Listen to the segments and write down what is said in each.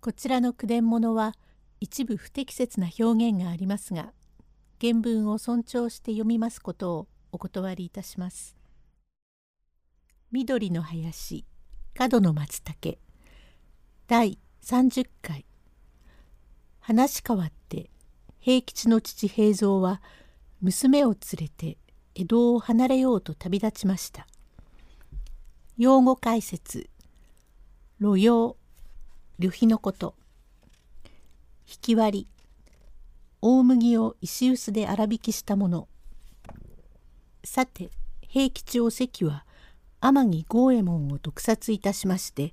こちらの句伝物は一部不適切な表現がありますが原文を尊重して読みますことをお断りいたします。緑の林角の松茸第30回話変わって平吉の父平蔵は娘を連れて江戸を離れようと旅立ちました。用語解説路用旅費のこと。引き割り。大麦を石臼で粗挽きしたもの。さて平吉お関は天城郷右衛門を毒殺いたしまして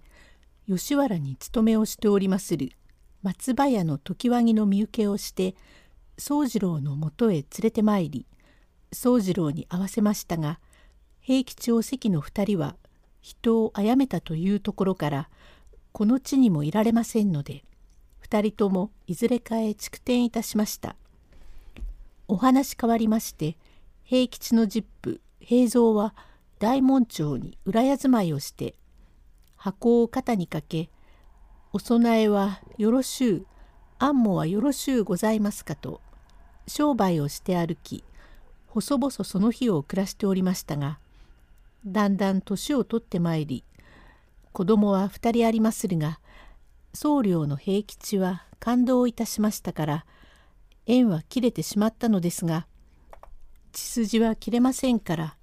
吉原に勤めをしておりまする松葉屋の常盤木の身請けをして宗次郎のもとへ連れてまいり宗次郎に会わせましたが平吉お関の二人は人を殺めたというところからこの地にもいられませんので二人ともいずれかへ築天いたしました。お話変わりまして平吉の実父平蔵は大門町に裏屋住まいをして箱を肩にかけ「お供えはよろしゅう安もはよろしゅうございますか」と商売をして歩き細々その日を暮らしておりましたがだんだん年を取ってまいり子供は2人ありまするが僧侶の平吉は感動いたしましたから縁は切れてしまったのですが血筋は切れませんから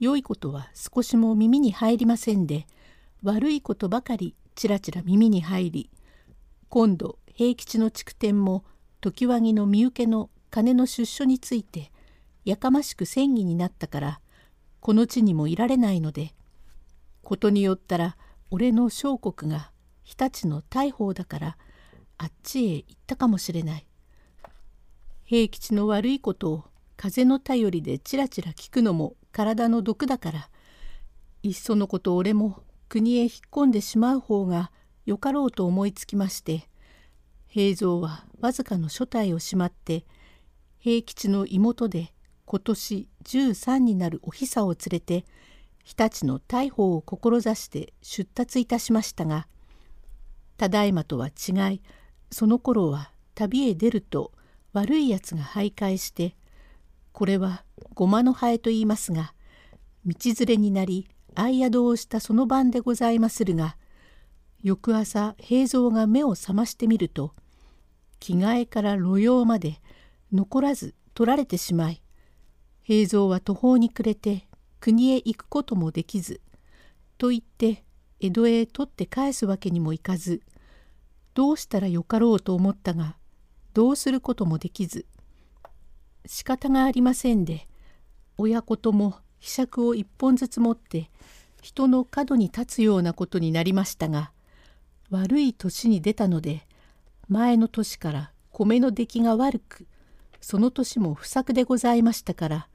良いことは少しも耳に入りませんで悪いことばかりちらちら耳に入り今度平吉の筑天も常盤木の身請けの金の出所についてやかましく戦議になったからこの地にもいられないのでことによったら俺の小国が日立の大砲だからあっちへ行ったかもしれない。平吉の悪いことを風の頼りでちらちら聞くのも体の毒だからいっそのこと俺も国へ引っ込んでしまう方がよかろうと思いつきまして平蔵はわずかの所帯をしまって平吉の妹で今年13になるお久を連れて日立の大砲を志して出立いたしましたがただいまとは違いその頃は旅へ出ると悪いやつが徘徊してこれはごまのハエと言いますが道連れになり相宿をしたその晩でございまするが翌朝平蔵が目を覚ましてみると着替えから路用まで残らず取られてしまい平蔵は途方に暮れて国へ行くこともできずと言って江戸へ取って返すわけにもいかずどうしたらよかろうと思ったがどうすることもできず仕方がありませんで親子ともひしゃくを一本ずつ持って人の角に立つようなことになりましたが悪い年に出たので前の年から米の出来が悪くその年も不作でございましたから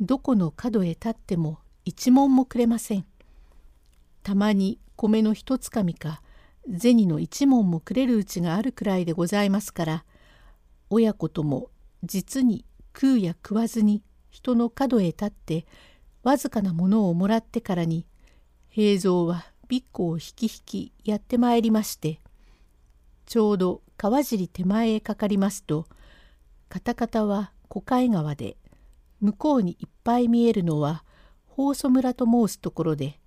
どこの角へ立っても一文もくれません。たまに米の一つかみか銭の一文もくれるうちがあるくらいでございますから親子とも実に食うや食わずに人の角へ立ってわずかなものをもらってからに平蔵はびっこを引き引きやってまいりましてちょうど川尻手前へかかりますとカタカタは小海川で向こうにいっぱい見えるのは宝祖村と申すところで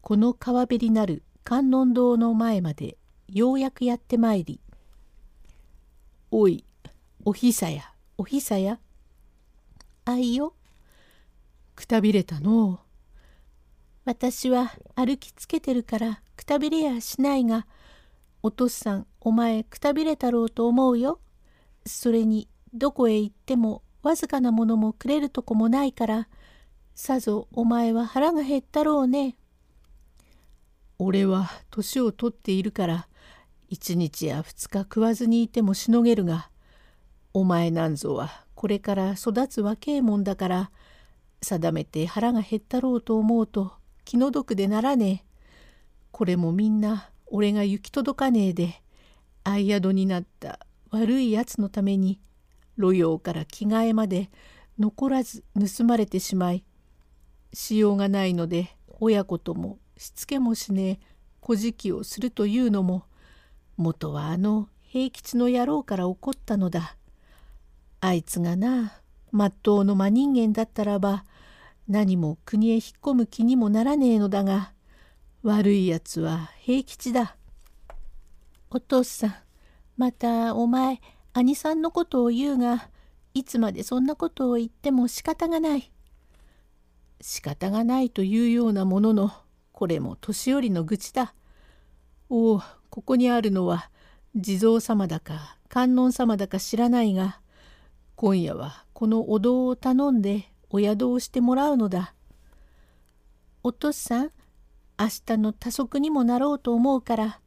この川べりなる観音堂の前までようやくやってまいり「おいおひさやおひさやあいよくたびれたの。う私は歩きつけてるからくたびれやしないがお父さんお前くたびれたろうと思うよ。それにどこへ行ってもわずかなものもくれるとこもないからさぞお前は腹が減ったろうね。俺は年を取っているから一日や二日食わずにいてもしのげるがお前なんぞはこれから育つ若えもんだから定めて腹が減ったろうと思うと気の毒でならねえ。これもみんな俺が行き届かねえで相宿になった悪いやつのために路用から着替えまで残らず盗まれてしまいしようがないので親子ともしつけもしねえ小じきをするというのも元はあの平吉の野郎から怒ったのだ。あいつがなまっとうの真人間だったらば何も国へ引っ込む気にもならねえのだが悪いやつは平吉だ。お父さんまたお前兄さんのことを言うがいつまでそんなことを言っても仕方がない。仕方がないというようなもののこれも年寄りの愚痴だ。おおここにあるのは地蔵様だか観音様だか知らないが今夜はこのお堂を頼んでお宿をしてもらうのだ。お父さん明日の多足にもなろうと思うから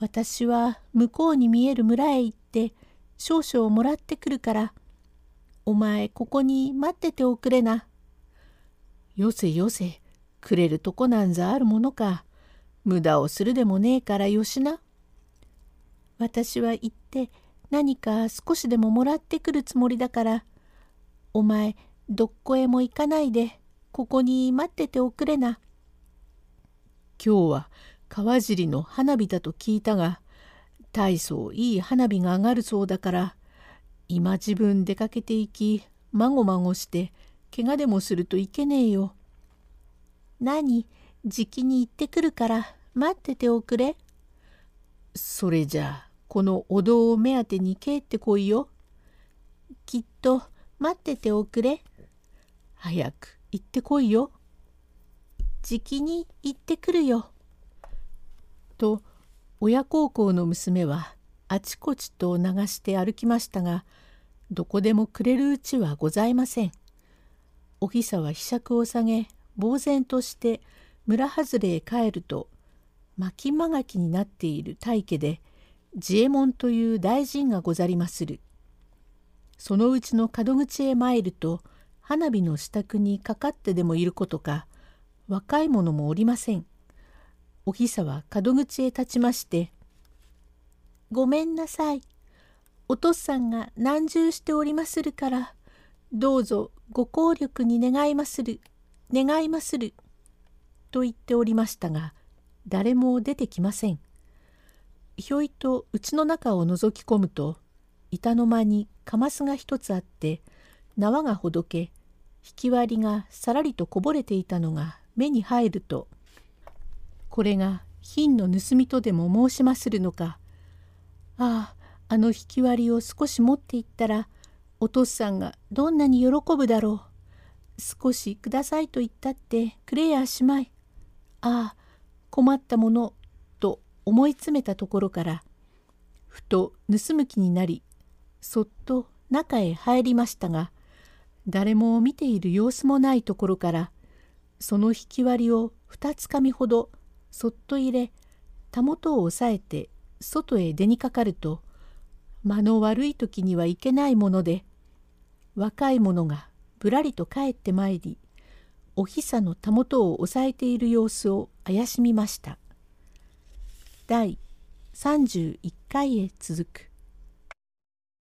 私は向こうに見える村へ行って少々もらってくるからお前ここに待ってておくれな。よせよせくれるとこなんざあるものか無駄をするでもねえからよしな。私は行って何か少しでももらってくるつもりだからお前どっこへも行かないでここに待ってておくれな。今日は川尻の花火だと聞いたが大層いい花火が上がるそうだから今自分出かけていきまごまごして怪我でもするといけねえよ。何？じきに行ってくるから待ってておくれ。それじゃあこのお堂を目当てに帰ってこいよ。きっと待ってておくれ。早く行ってこいよ。じきに行ってくるよ。と親孝行の娘はあちこちと流して歩きましたがどこでもくれるうちはございません。おひさはひしゃくを下げ呆然として村外れへ帰ると巻きまがきになっている大家で自衛門という大臣がござりまする。そのうちの門口へ参ると花火の支度にかかってでもいることか若い者もおりません。おひさは門口へ立ちまして「ごめんなさい。お父さんが難重しておりまするからどうぞご効力に願いまする願いまする」と言っておりましたが誰も出てきません。ひょいと家の中を覗き込むと板の間にかますが一つあって縄がほどけ引き割りがさらりとこぼれていたのが目に入るとこれが品の盗みとでも申しまするのかあああの引き割りを少し持っていったらお父さんがどんなに喜ぶだろう。少しくださいと言ったってくれやしまい。ああ困ったものと思い詰めたところからふと盗む気になりそっと中へ入りましたが誰も見ている様子もないところからその引き割りを二つかみほどそっと入れたもとを押さえて外へ出にかかると間の悪い時にはいけないもので若い者がぶらりと帰ってまいりおひさのたもとを押さえている様子を怪しみました。第31回へ続く